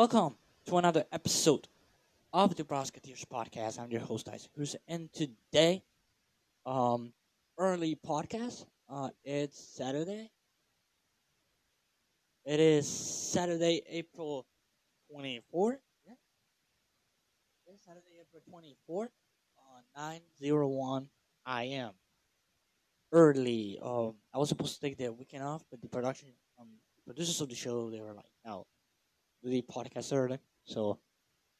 Welcome to another episode of the Brosketeers podcast. I'm your host, Isaac Cruz, and today, um, early podcast. Uh, it's Saturday. It is Saturday, April 24th. Yeah. It's Saturday, April 24th, uh, 9:01 I.m. Early. Um, I was supposed to take the weekend off, but the production, um, producers of the show, they were like, "No, the podcast early." So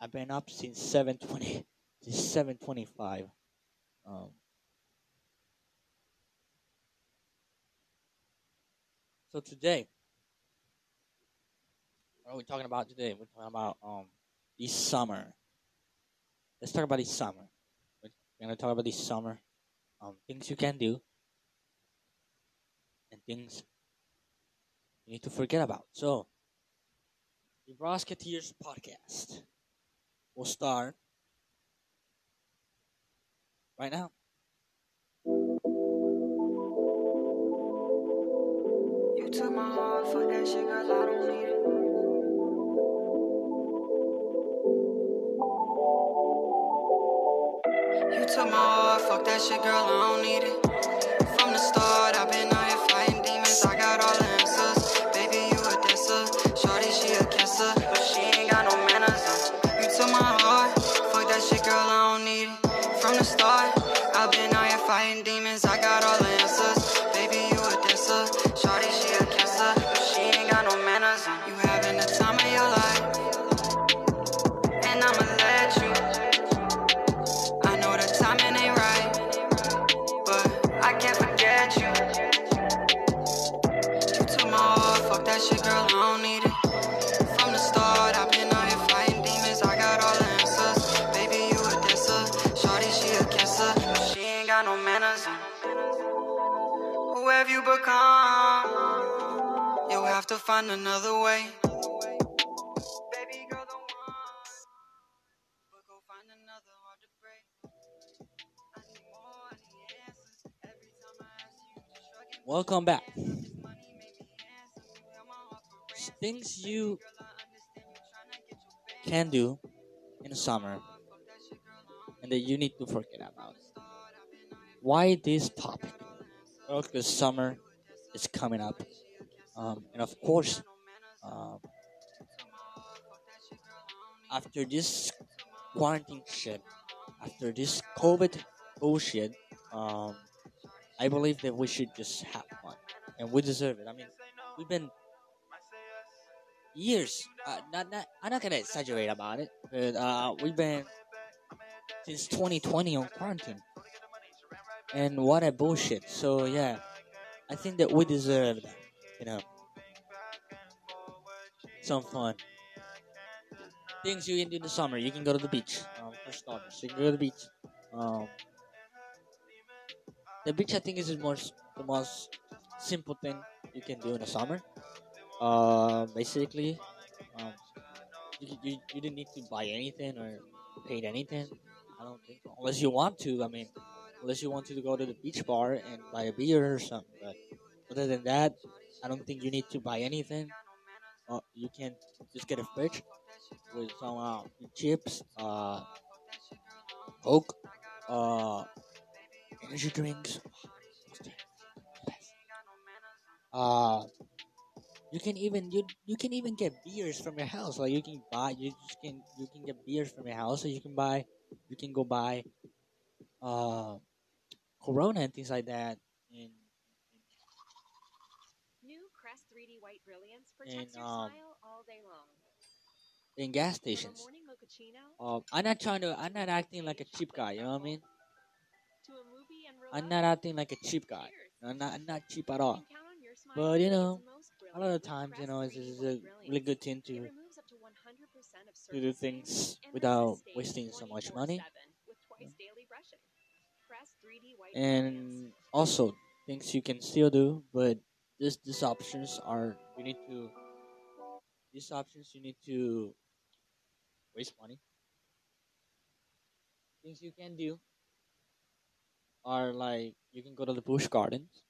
I've been up since 7:20 to 7:25. Um, so today, what are we talking about today? We're talking about um this summer. Let's talk about this summer. We're gonna talk about this summer. Um, things you can do and things you need to forget about. So, the Brosketeers podcast will start right now. You took my heart, fuck that shit, girl, I don't need it. You took my heart, fuck that shit, girl, I don't need it. From the start, I've been find another way. Baby girl, the one. But go find another heart to break. I need more, I need answers. Every time I ask you, you just shrug Welcome back. this money make me handsome. You held my heart for ransom. Things you Girl, I understand you tryna get your bag. can do in the summer Fuck that shit, girl, I don't and that you need to forget about. start. I've been out here Why this topic? Well, because summer is coming up, um, and of course, um, after this quarantine shit, after this COVID bullshit, um, I believe that we should just have fun, and we deserve it. I mean, we've been years. Uh, not, not, I'm not gonna exaggerate about it, but uh, we've been since 2020 on quarantine, and what a bullshit. So yeah, I think that we deserve, you know, some fun. Things you can do in the summer. You can go to the beach. Um, for starters, you can go to the beach. Um, the beach, I think, is the most the most simple thing you can do in the summer. Uh, basically, um, you, you you didn't need to buy anything or pay anything. I don't think unless you want to. I mean, unless you want to go to the beach bar and buy a beer or something. But other than that, I don't think you need to buy anything. Uh, you can just get a fridge with some uh, chips, uh, Coke, uh, energy drinks. Uh, you can even you you can even get beers from your house. Like you can buy you just can you can get beers from your house. So you can buy you can go buy uh Corona and things like that. And Brilliance And, protects your um, day long. in gas stations. Um, I'm not trying to. I'm not acting like a cheap guy. You know what I mean? to a movie and I'm not acting like a cheap guy. I'm not. I'm not cheap at all. You can count on your smile But, you know, A lot of times, you know, it's, it's a really good thing to to 100% of to do things without wasting so much money. with twice daily brushing. Crest 3D White Brilliance. and also things you can still do but this these options are you need to these options you need to waste money things you can do are like you can go to the Busch Gardens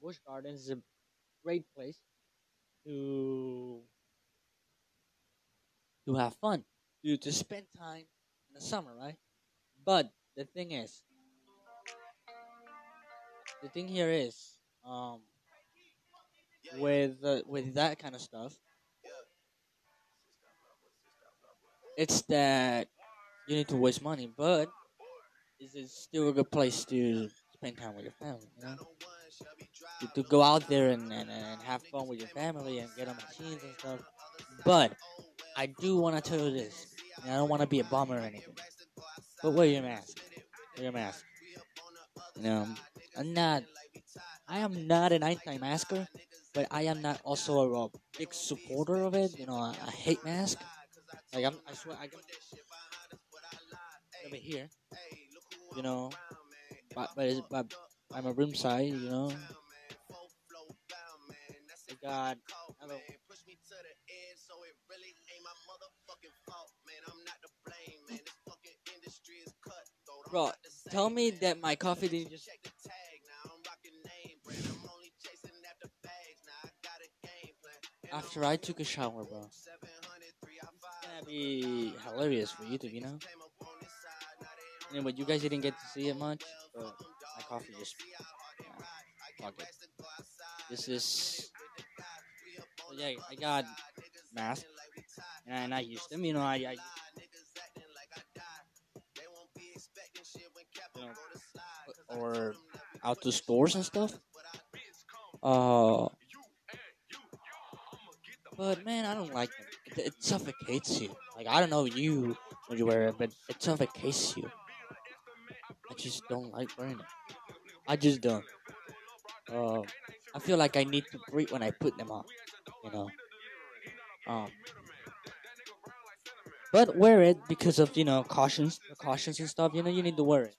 Busch Gardens is a great place to to have fun, to to spend time in the summer, right? But the thing is, the thing here is, um, with uh, with that kind of stuff, it's that you need to waste money, but is it still a good place to spend time with your family? You know, to, to go out there and, and, and have fun with your family and get on machines and stuff. But I do want to tell you this. and I don't want to be a bummer or anything. But wear your mask. Wear your mask. You know, I'm not. I am not an anti-masker, but I am not also a, a big supporter of it. You know, I, hate mask. Like I'm, I swear, I can over here. You know, but but, it's- but I'm a room side. You know, I got. I Bro, tell me that my coffee didn't just. After I took a shower, bro. It's gonna be hilarious for YouTube, you know? Anyway, you guys didn't get to see it much, but my coffee just. Fuck it. This is. so yeah, I got masks, and I used them, you know, I. I you know, or out to stores and stuff. Uh, but man, I don't like them. It, it suffocates you. Like I don't know you when you wear it, but it suffocates you. I just don't like wearing it. I just don't. Uh, I feel like I need to breathe when I put them on. You know. Um. But wear it because of you know cautions, precautions and stuff. You know you need to wear it.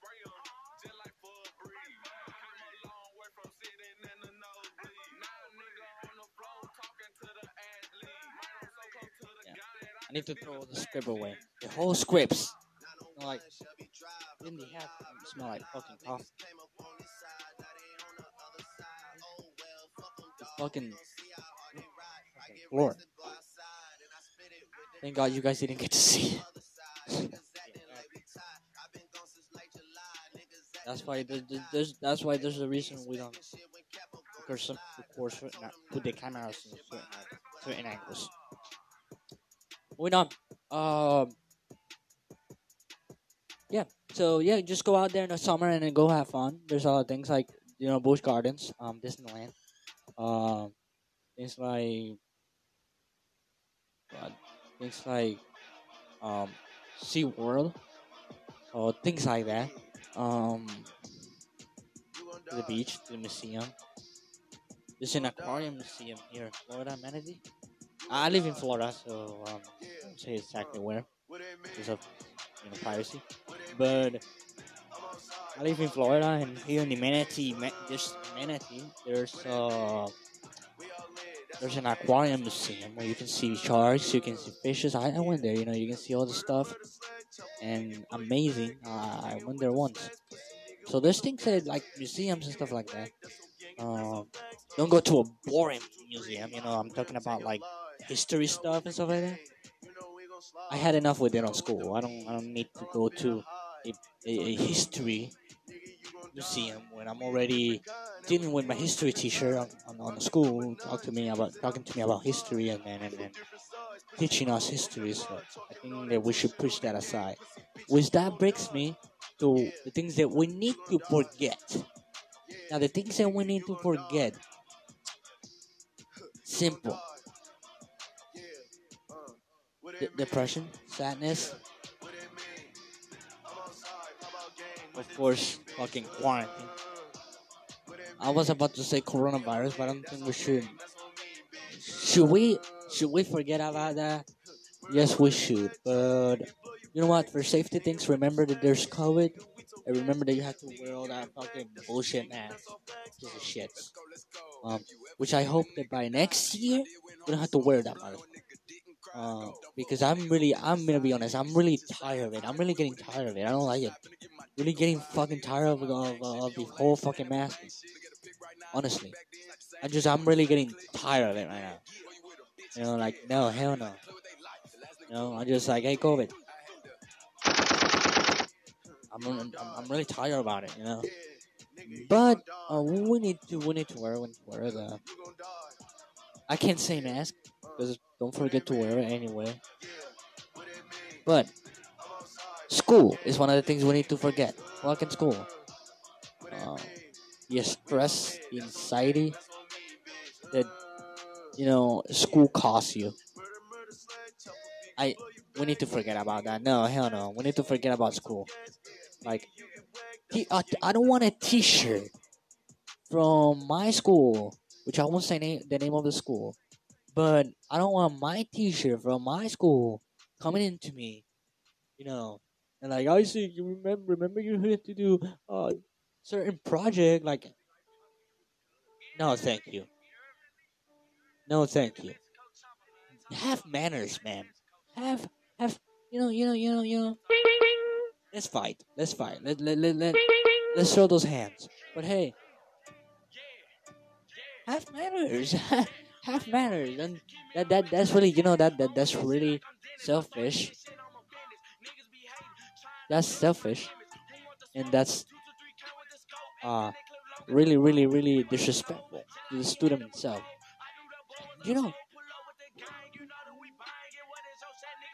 Need to throw the script away. The whole scripts. Like, didn't they have um, smell like fucking coffee? The fucking, floor. Thank God you guys didn't get to see. That's why there's, there's that's why there's a reason we don't record some record certain put the cameras in certain angles. Moving on. Um. Yeah. So yeah, just go out there in the summer and then go have fun. There's a lot of things like you know Busch Gardens, um, Disneyland, um, things like, God, things like, um, Sea World, or things like that. Um, to the beach, to the museum. There's an aquarium museum here, Florida Manatee. I live in Florida, so um, I won't say exactly where because of you know piracy. But I live in Florida, and here in the Manatee, Ma- just Manatee, there's uh there's an aquarium museum where you can see sharks, you can see fishes. I, I went there, you know, you can see all the stuff, and amazing. Uh, I went there once. So there's things that like museums and stuff like that. Um, don't go to a boring museum. You know, I'm talking about like history stuff and stuff like that. I had enough with it on school. I don't. I don't need to go to a, a, a history museum when I'm already dealing with my history teacher on, on, on the school. Talk to me about talking to me about history and and, and, and teaching us history. So I think that we should push that aside. Which that brings me to the things that we need to forget. Now, the things that we need to forget. Simple. De- depression, sadness. Of course, fucking quarantine. I was about to say coronavirus, but I don't think we should. Should we? Should we forget about that? Yes, we should. But you know what? For safety things, remember that there's COVID. And remember that you have to wear all that fucking bullshit mask. Piece of shit. Um, which I hope that by next year we don't have to wear that motherfucker. Uh, because I'm really, I'm gonna be honest, I'm really tired of it. I'm really getting tired of it. I don't like it. Really getting fucking tired of of, of the whole fucking mask. Honestly, I just, I'm really getting tired of it right now. You know, like no, hell no. You know, I'm just like, hey, COVID. I'm, I'm, I'm really tired about it, you know. But uh, we need to we need to wear we need to wear the. I can't say mask because don't forget to wear it anyway. But school is one of the things we need to forget. Fucking school. Uh, the stress, the anxiety that you know school costs you. I we need to forget about that. No, hell no. We need to forget about school. Like, uh, I don't want a T-shirt from my school, which I won't say name, the name of the school, but I don't want my T-shirt from my school coming into me. You know, and like I see you remember remember you had to do a certain project like. No, thank you. No, thank you. Have manners, man. Have have you know you know you know you know. Let's fight. Let's fight. Let let let, let let's show those hands. But hey, have manners. have manners, and that that that's really you know that that that's really selfish. That's selfish, and that's uh really really really disrespectful to the student himself. You know.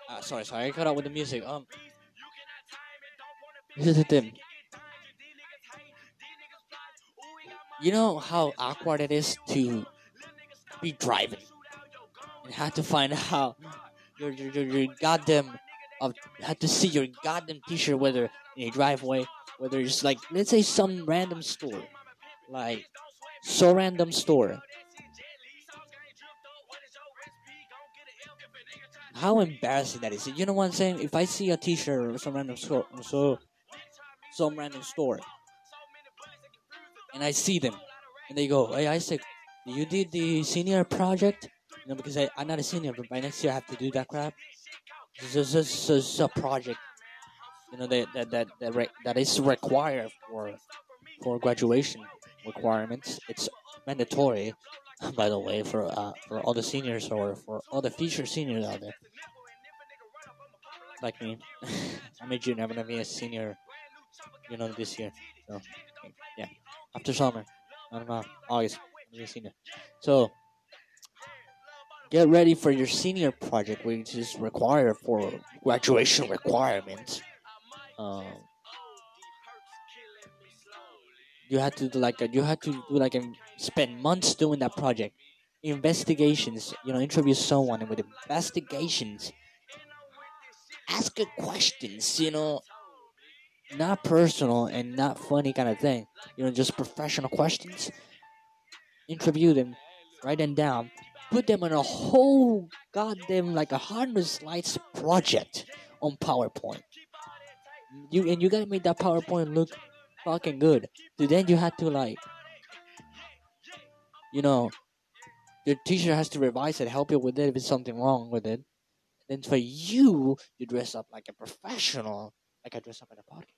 Uh, sorry, sorry, I cut out with the music. Um, is the thing. You know how awkward it is to be driving. And have to find out your your, your, your goddamn of have to see your goddamn t-shirt whether in a driveway whether it's like let's say some random store like so random store. How embarrassing that is. You know what i'm saying? If i see a t-shirt or some random store so some random store and i see them and they go hey isaac you did the senior project? Know because I, i'm not a senior but by next year i have to do that crap. This is a project you know that that that that, re- that is required for for graduation requirements. It's mandatory by the way for uh, for all the seniors or for all the future seniors out there. Like me. I'm a junior i'm gonna be a senior you know this year. So yeah. After summer. I don't know. August be so get ready for your senior project which is required for graduation requirements. Um, you had to do like a, you had to do like a, spend months doing that project. Investigations you know interview someone with investigations. Ask good questions you know. Not personal and not funny kind of thing. You know just professional questions interview them write them down put them on a whole goddamn like a hundred slides project on powerpoint. You and you gotta make that powerpoint look fucking good. So then you had to like you know your teacher has to revise it help you with it if it's something wrong with it. Then for you to dress up like a professional like i dress up at a party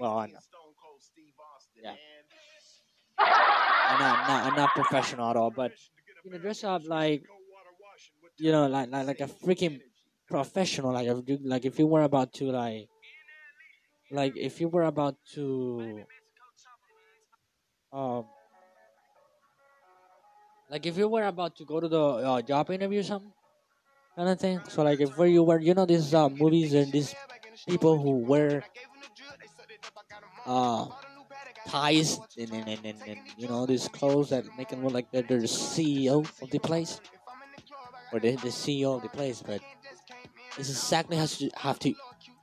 well i know. Yeah I'm not, I'm not, I'm not professional at all, but you know, dress up like, you know, like like, like a freaking professional. Like if you, like if you were about to like, like if you were about to, um, like if you were about to go to the uh, job interview or something, kind of thing. So like if where you were, you know, these uh, movies and these people who wear uh ties and, and, and, and, and you know these clothes that make them look like they're, they're the CEO of the place. Or the, the CEO of the place but it's exactly how you have to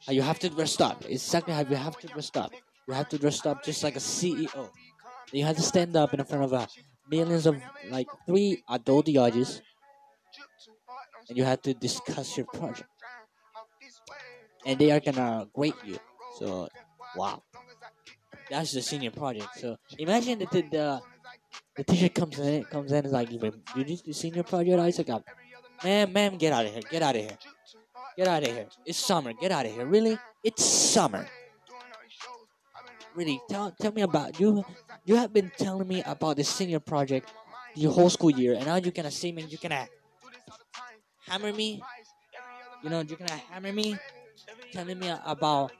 you have to dress up. It's exactly how you have to dress up. You have to dress up just like a CEO you have to stand up in front of uh, millions of like three adult judges and you have to discuss your project. And they are gonna grade you. So wow that's the senior project. So imagine that the the, the teacher comes in comes in and is like, "You did the senior project?" I said, "Man, man, get out of here! Get out of here! Get out of here! It's summer! Get out of here! Really? It's summer! Really? Tell tell me about you. You have been telling me about the senior project the whole school year, and now you're gonna say me you're gonna hammer me You know, you're gonna hammer me, telling me about,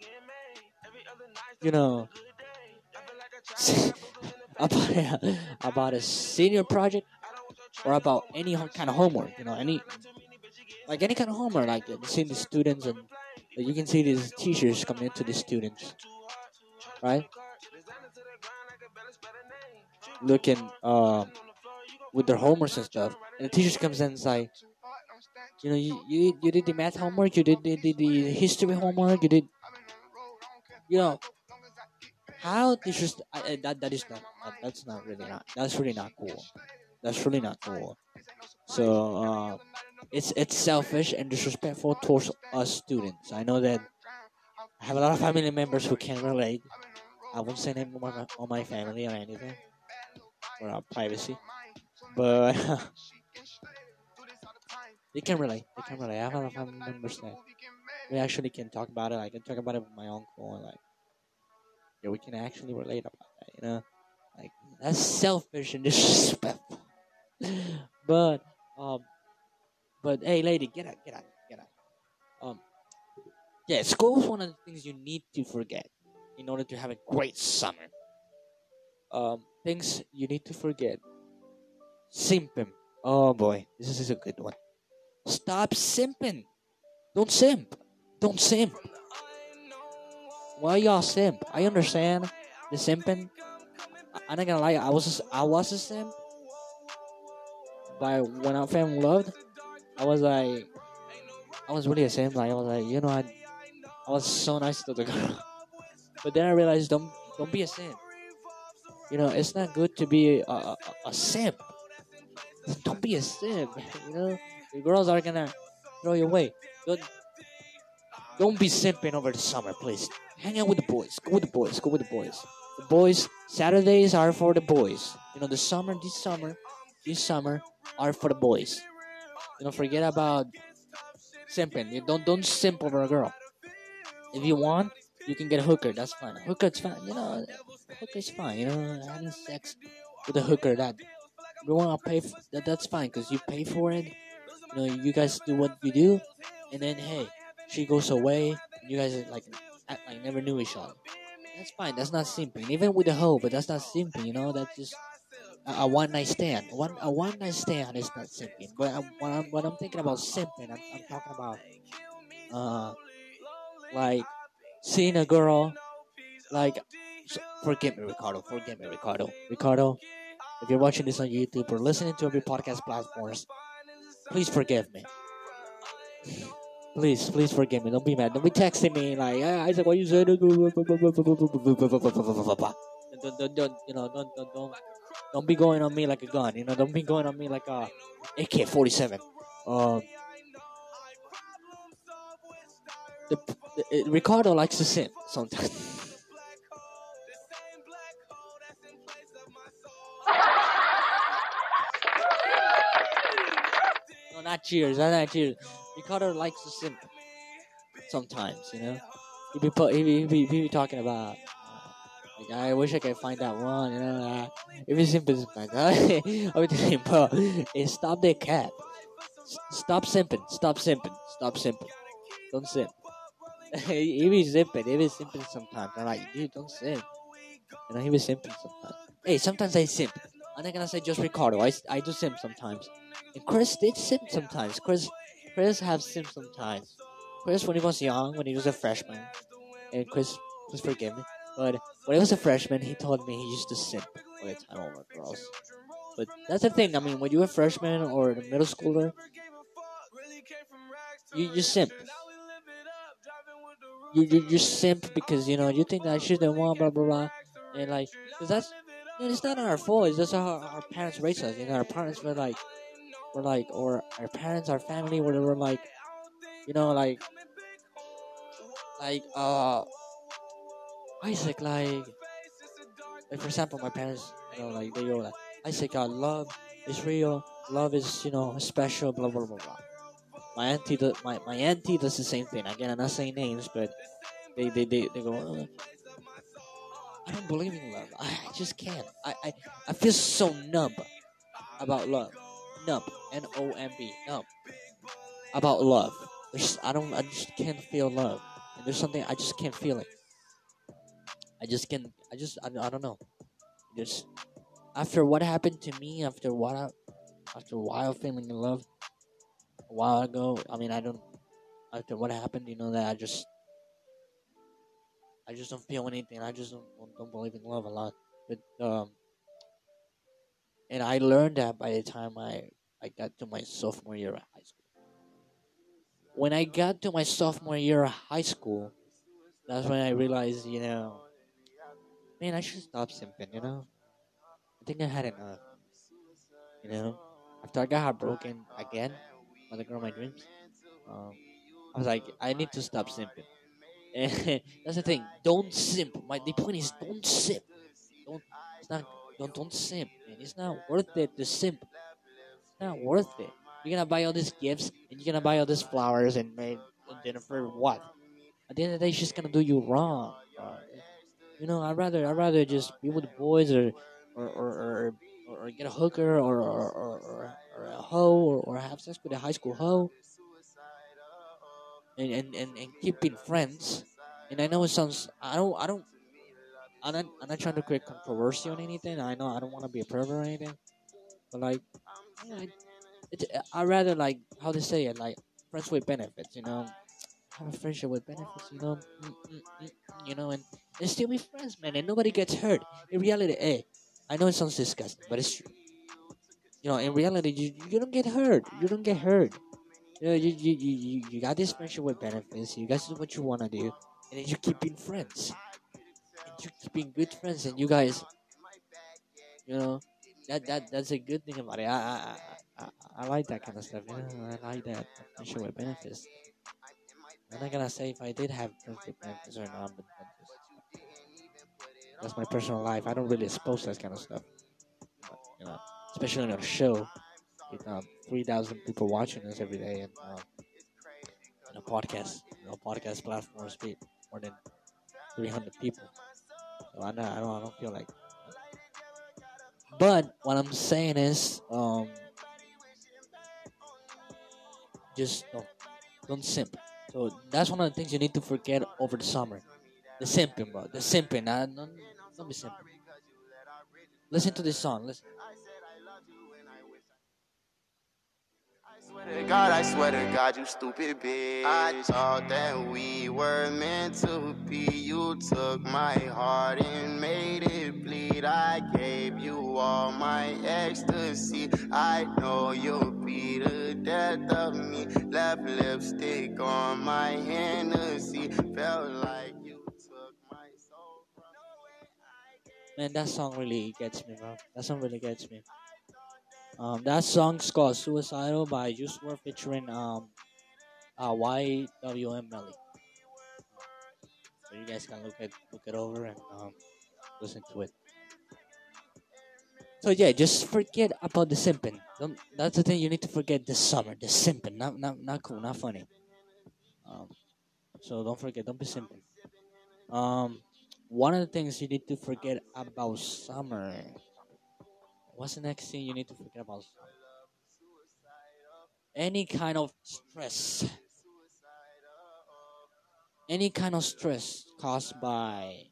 you know, about a, about a senior project or about any kind of homework. You know, any like any kind of homework. Like you see the students and like, you can see these teachers coming into the students, right? Looking uh, with their homeworks and stuff, and the teachers comes in and like, you know, you, you you did the math homework, you did the, the, the history homework, you did, you know, how teachers I, that that is not that, that's not really not that's really not cool. That's really not cool. So uh, it's it's selfish and disrespectful towards us students. I know that I have a lot of family members who can relate. I won't say name on my, on my family or anything for our privacy, but they can relate. They can relate. I have a lot of family members that we actually can talk about it. I can talk about it with my uncle. And like, yeah, we can actually relate about that. You know, like that's selfish and disrespectful. but um, but hey, lady, get out, get out, get out. Um, yeah, school is one of the things you need to forget in order to have a great summer. Um, things you need to forget. Simping. Oh boy, this is a good one. Stop simping. Don't simp. Don't simp. Why y'all simp? I understand the simping. I'm not gonna lie. I was a, I was a simp. But when I fell in love, I was like, I was really a simp. Like I was like, you know, I, I was so nice to the girl. But then I realized, don't don't be a simp. You know, it's not good to be a, a, a- a simp. Don't be a simp. You know, the girls are gonna throw you away. Don't don't be simping over the summer, please. Hang out with the boys. Go with the boys. Go with the boys. The boys. Saturdays are for the boys. You know, the summer, this summer, this summer are for the boys. You know, forget about simping. You don't don't simp over a girl. If you want, you can get a hooker. That's fine. Hooker's fine. You know, hooker's fine. You know, having sex with a hooker that you want to pay for, that. That's fine because you pay for it. You know, you guys do what you do, and then hey, she goes away. You guys like act like never knew each other. That's fine. That's not simping. Even with a hoe, but that's not simping. You know, that's just a, a one night stand. One a one night stand is not simping. But I, when I'm when I'm thinking about simping, I'm, I'm talking about uh like seeing a girl like forgive me Ricardo forgive me Ricardo Ricardo if you're watching this on YouTube or listening to every podcast platforms please forgive me please please forgive me don't be mad don't be texting me like "Ah, Isaac what you said don't, don't, don't, you know don't, don't, don't don't be going on me like a gun you know don't be going on me like a AK-47 um the, the, Ricardo likes to simp sometimes. no, not cheers. Not cheers. Ricardo likes to simp sometimes. You know, he be put, he be, he be, he be talking about. uh, Like, I wish I could find that one. You know, uh, if it's fine. I would say, bro, hey, stop that cat. S- Stop simping. Stop simping. Stop simping. Don't simp. he be simping. He be simping sometimes. I'm like, dude, don't simp. You know, he be simping sometimes. Hey, sometimes I simp. I'm not gonna say just Ricardo. I, I do simp sometimes. And Chris did simp sometimes. Chris Chris have simp sometimes. Chris, when he was young, when he was a freshman, and Chris, please forgive me, but when he was a freshman, he told me he used to simp all the time over girls. But that's the thing. I mean, when you're a freshman or a middle schooler, you you simp. You you you simp because you know you think that she's the one, blah blah blah, and like, cause that's you know, it's not our fault. It's just how our parents raised us. You know, our parents were like, were like, or our parents, our family, were were like, you know, like, like uh, Isaac, like, like for example, my parents, you know, like they go like, Isaac, uh, love is real, love is you know special, blah blah blah blah. My auntie, do, my my auntie does the same thing. Again, I'm not saying names, but they they they, they go. "Uh, I don't believe in love. I, I just can't. I, I I feel so numb about love. Numb. N O M B. Numb. About love. there's I don't I just can't feel love. And there's something I just can't feel it. I just can't. I just I, I don't know. Just after what happened to me, after what I, after a while feeling in love, a while ago. I mean, I don't. After what happened, you know that I just. I just don't feel anything. I just don't, don't believe in love a lot. But um, and I learned that by the time I I got to my sophomore year of high school. When I got to my sophomore year of high school, that's when I realized, you know, man, I should stop simping, you know? I think I had enough. You know? After I got heartbroken again by the girl of my dreams, um, I was like, I need to stop simping. And that's the thing. Don't simp. My the point is don't simp. Don't it's not don't don't simp, man. It's not worth it to simp. It's not worth it. You're gonna buy all these gifts and you're gonna buy all these flowers and, and then for what? At the end of the day, she's gonna do you wrong. Uh, you know, I'd rather I'd rather just be with the boys or or or, or, or get a hooker or or, or, or, or a hoe or, or have sex with a high school hoe and, and, and, and keeping friends. And I know it sounds I don't I don't I'm not I'm not trying to create controversy on anything. I know I don't want to be a pervert or anything, but like, I, it, I rather like how to say it like friends with benefits. You know, have a friendship with benefits. You know, mm, mm, mm, you know, and, and still be friends, man. And nobody gets hurt. In reality, hey, I know it sounds disgusting, but it's true. You know, in reality, you, you don't get hurt. You don't get hurt. You, know, you, you, you, you got this friendship with benefits. You guys do what you want to do, and then you keep being friends keeping good friends and you guys you know that that that's a good thing about it. I i i, I like that kind of stuff you know i like that friendship with benefits. I'm not gonna say if i did have friends with benefits or not but that's my personal life. I don't really expose that kind of stuff but, you know especially on a show with um, 3000 people watching us every day and um, a podcast you know podcast platforms more than 300 people. so I don't, I don't, I don't feel like. But what I'm saying is, um, just don't, don't simp. So that's one of the things you need to forget over the summer. The simping, bro. The simping. Don't, don't be simping. Listen to this song. Listen. Swear to God, I swear to God, you stupid bitch. I thought that we were meant to be. You took my heart and made it bleed. I gave you all my ecstasy. I know you'll be the death of me. Left lipstick on my Hennessy. Felt like you took my soul from me. Man, that song really gets me, bro. That song really gets me. Um, that song's called "Suicidal" by Juice WRLD featuring um, uh, YNW Melly. So you guys can look it look it over and um, listen to it. So yeah, just forget about the simping. Don't, that's the thing you need to forget this summer. The simping, not not not cool, not funny. Um, so don't forget, don't be simping. Um, one of the things you need to forget about summer What's the next thing you need to forget about? Any kind of stress. Any kind of stress caused by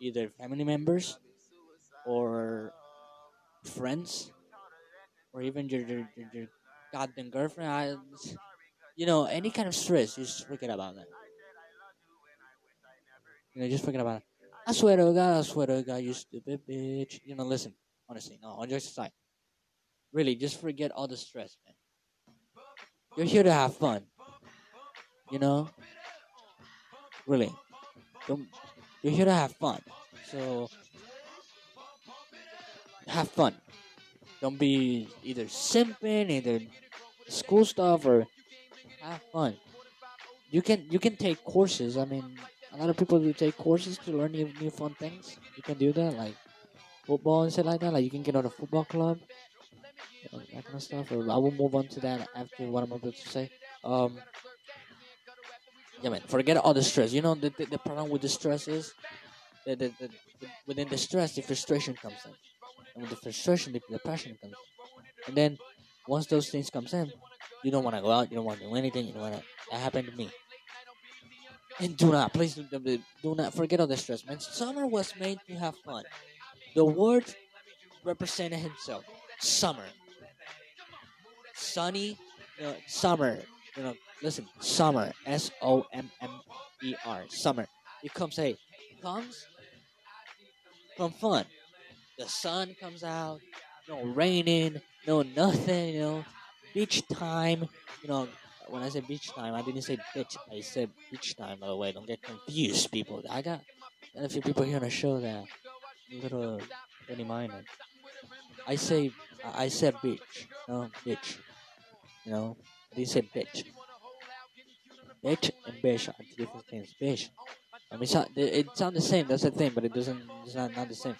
either family members or friends or even your, your, your, your goddamn girlfriend. You know, any kind of stress, you just forget about that. You know, just forget about it. I swear to God, I swear to God, you stupid bitch. You know, listen. Honestly, no, on jokes aside. Really, just forget all the stress, man. You're here to have fun. You know? Really. Don't, you're here to have fun. So, have fun. Don't be either simping, either school stuff, or have fun. You can you can take courses. I mean, a lot of people do take courses to learn new, new fun things. You can do that, like football and shit like that. Like you can get on a football club, that kind of stuff. Or I will move on to that after what I'm about to say. Um, yeah, man, forget all the stress. You know the the, the problem with the stress is that the, the, within the stress, the frustration comes in, and with the frustration, the depression comes, in. and then once those things comes in, You don't want to go out. You don't want to do anything. You don't want to. That happened to me. And do not, please do- do not forget all the stress, man. Summer was made to have fun. The word represented himself. Summer. Sunny, know, summer. You know, listen, summer. S O M M E R. Summer. It comes, hey, comes from fun. The sun comes out, no raining, no nothing, you know. Beach time, you know. When I say beach time, I didn't say bitch. I said beach time. By the way, don't get confused, people. I got, got a few people here on the show that little any minor. I say I said bitch, no bitch. You know, didn't say bitch. Bitch and bitch are different things. Bitch. I mean, it, sounds the same. That's the thing, but it doesn't. It's not not the same.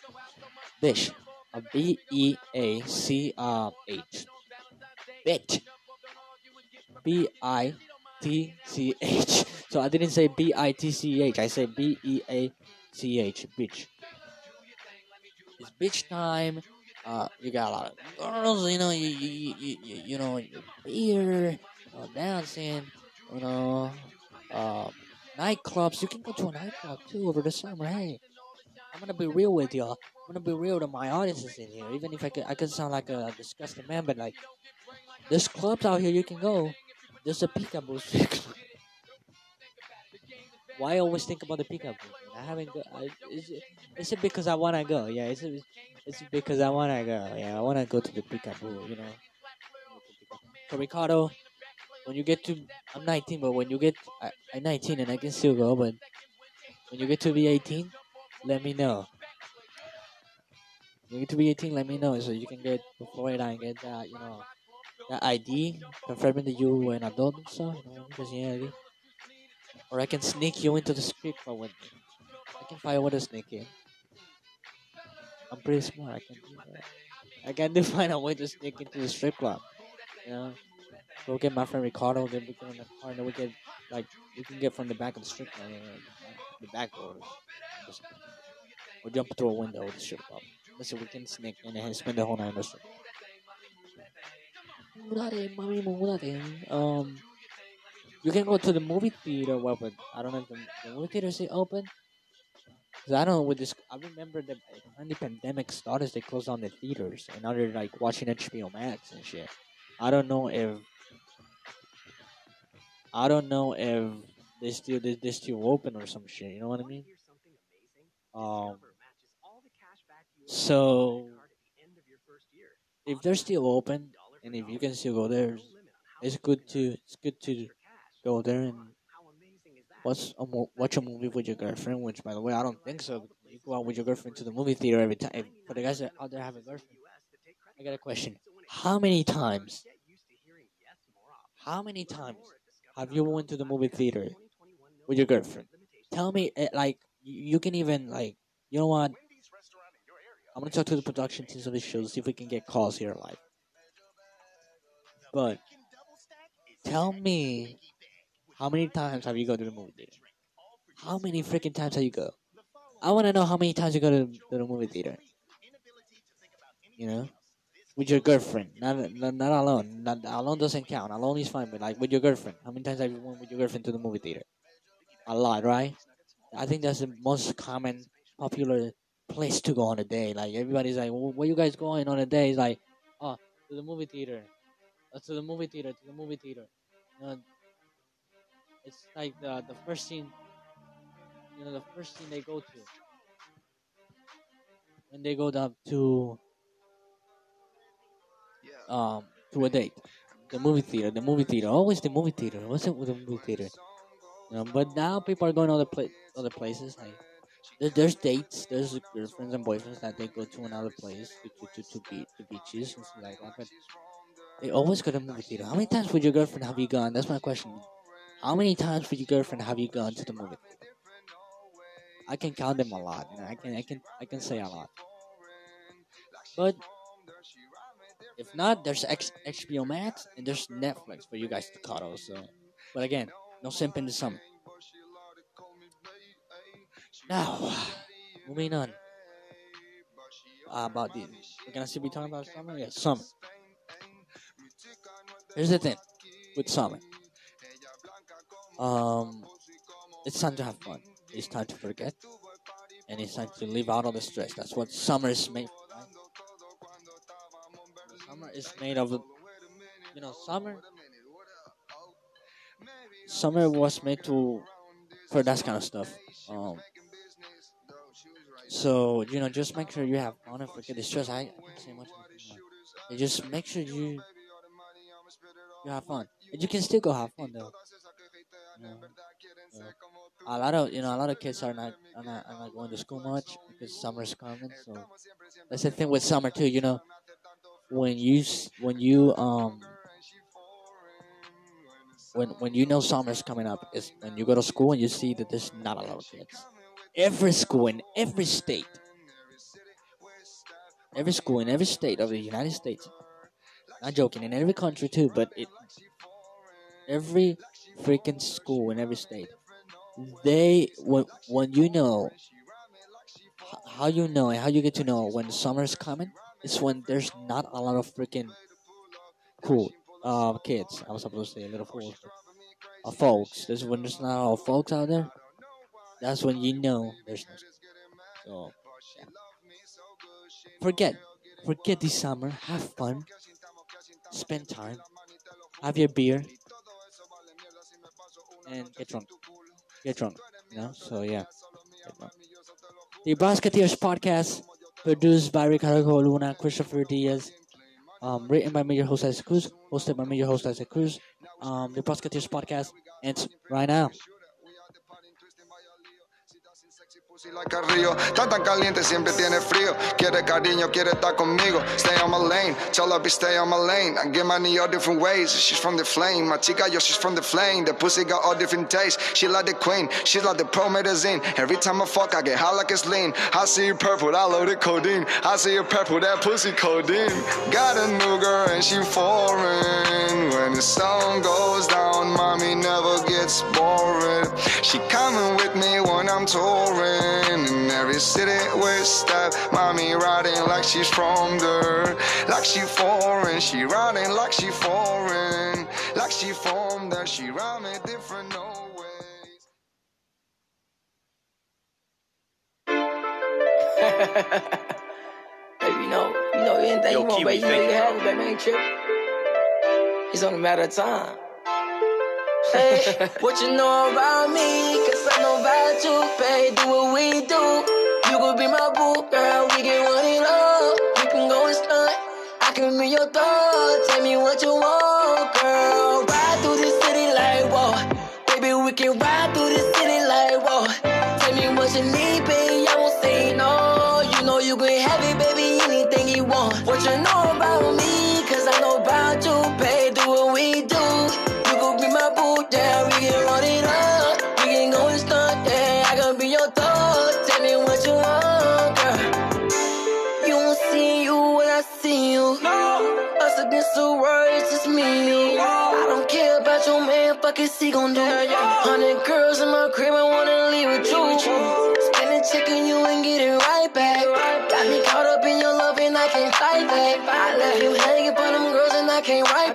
Bish. A B E A C R H. Bitch. B I T C H. So I didn't say B I T C H. I said B E A C H. Bitch. It's bitch time. Uh, you got a lot of girls. You know, you you you, you, you know, beer, dancing. You know, uh, nightclubs. You can go to a nightclub too over the summer. Hey, I'm gonna be real with y'all. I'm gonna be real to my audiences in here. Even if I could, I could sound like a disgusting man, but like, there's clubs out here you can go. There's a peekaboo. Why always think about the peekaboo? I haven't go. I, is, it, because I wanna go? Yeah, it's it's because I wanna go. Yeah, I wanna go to the peekaboo. You know. So Ricardo, when you get to, I'm 19, but when you get, I, I'm 19 and I can still go, but when you get to be 18, let me know. When you get to be 18, let me know so you can get to Florida and get that, you know, that ID confirming that you an adult and stuff, you know, ID. Or I can sneak you into the club with me. I can find out to sneak in. I'm pretty smart. I can do that. I can do find a way to sneak into the strip club. You know, go get my friend Ricardo. Then we the car, and we get like we can get from the back of the strip club, you know, the back door, or jump through a window of the strip club. Listen, we can sneak in and spend the whole night in the strip. Um, you can go to the movie theater. Well, but I don't know if the, the movie theater is open. Cause I don't know with this. I remember that when the pandemic started, they closed down the theaters, and now they're like watching HBO Max and shit. I don't know if I don't know if they still they, they still open or some shit. You know what I mean? Um. So if they're still open and if you can still go there, it's good to it's good to go there and watch a mo- watch a movie with your girlfriend. Which, by the way, I don't think so. You go out with your girlfriend to the movie theater every time. For the guys out there have a girlfriend, I got a question. How many times? How many times have you went to the movie theater with your girlfriend? Tell me, eh, like you, can even like you know what? I'm gonna talk to the production teams of the show see if we can get calls here live. But tell me, how many times have you go to the movie theater? How many freaking times have you go? I want to know how many times you go to, to the movie theater. You know, with your girlfriend, not not, not alone. Not alone doesn't count. Alone is fine, but like with your girlfriend. How many times have you went with your girlfriend to the movie theater? A lot, right? I think that's the most common, popular place to go on a day. Like everybody's like, well, "Where you guys going on a day?" It's like, "Oh, to the movie theater, to the movie theater, to the movie theater." You know, it's like the the first scene. You know, the first scene they go to when they go down to um to a date. The movie theater, the movie theater, always the movie theater. What's it with the movie theater? Know, but now people are going other pla- other places. Like there, there's dates, there's girlfriends and boyfriends that they go to another place to to to, to, be, to beaches and stuff like that. But they always go to movie theater. How many times with your girlfriend have you gone? That's my question. How many times with your girlfriend have you gone to the movie? I can count them a lot. I can I can I can say a lot. But if not, there's X, HBO Max and there's Netflix for you guys to cuddle. So, but again, no simp in the summer. Now, moving on. Uh, about the we're gonna still be talking about summer. Yeah, summer. Here's the thing. with summer. Um, it's time to have fun. It's time to forget, and it's time to leave out all the stress. That's what summer is made. Right? Summer is made of, you know, summer. Summer was made to for that kind of stuff. Um, so you know, just make sure you have fun and forget the stress. I, I can't say much. just make sure you you have fun. And you can still go have fun though. You know, so, a lot of you know a lot of kids are not are not, are not going to school much because summer's coming. So that's the thing with summer too. You know, when you when you um when when you know summer's coming up is when you go to school and you see that there's not a lot of kids. Every school in every state, every school in every state of the United States. Not joking, in every country too, but it every freaking school in every state. They when when you know how you know and how you get to know when summer's coming is when there's not a lot of freaking cool uh kids. I was supposed to say little fools, uh, folks. This is when there's not a lot of folks out there. That's when you know there's no. So forget forget this summer. Have fun. Spend time. Have your beer and get drunk. Get drunk. You know. So yeah. The Brosketeers podcast, produced by Ricardo Luna, Christopher Diaz, um, written by me, your host Isaac Cruz, hosted by me, your host Isaac Cruz. Um, the Brosketeers podcast ends right now. Está tan caliente, siempre tiene frío. Quiere cariño, quiere estar conmigo. Stay on my lane, tell her be stay on my lane. I get money all different ways. She's from the flame, my chica, yo, she's from the flame. The pussy got all different tastes. She like the queen, she's like the pro promethazine. Every time I fuck, I get high like it's lean. I see you purple, I love the codeine. I see you purple, that pussy codeine. Got a new girl and she foreign. When the sun goes down, mommy never gets boring. She coming with me when I'm touring. In every city we step, mommy riding like she's from there. Like she foreign, she riding like she foreign. Like she from there, she ride me different no ways. Baby, you know, you know anything Yo, you want, baby. You know you you, have it, baby. Ain't tripping. It's only a matter of time. Hey, what you know about me? Cause I your thought. Tell me what you want,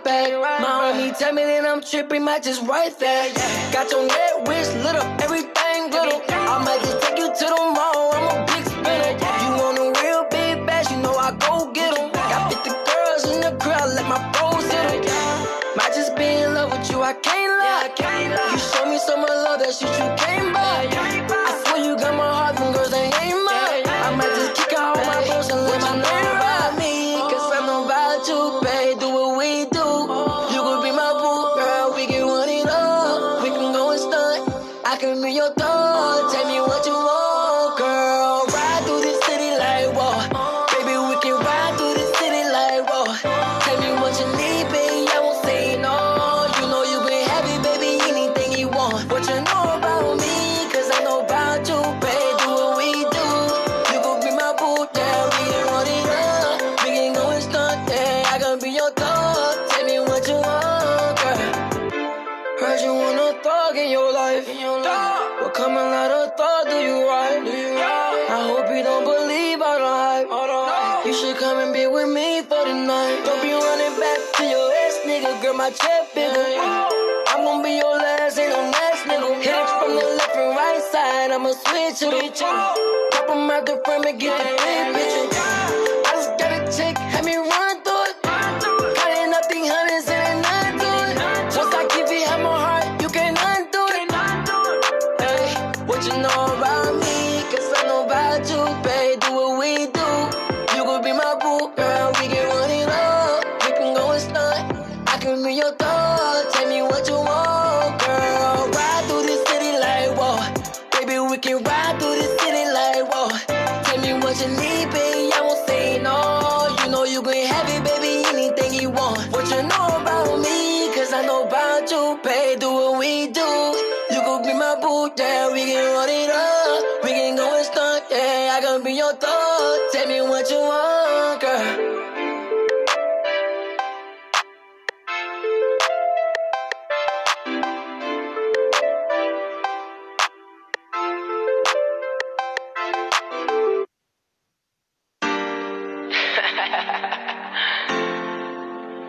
Back. My homie tell me that I'm tripping, might just write that. Got your neck wrist lit up, everything little. I might just take you to the mall, night, I'ma switch it. the chin. Pop on my and get the big bitch. I just got a chick, had me run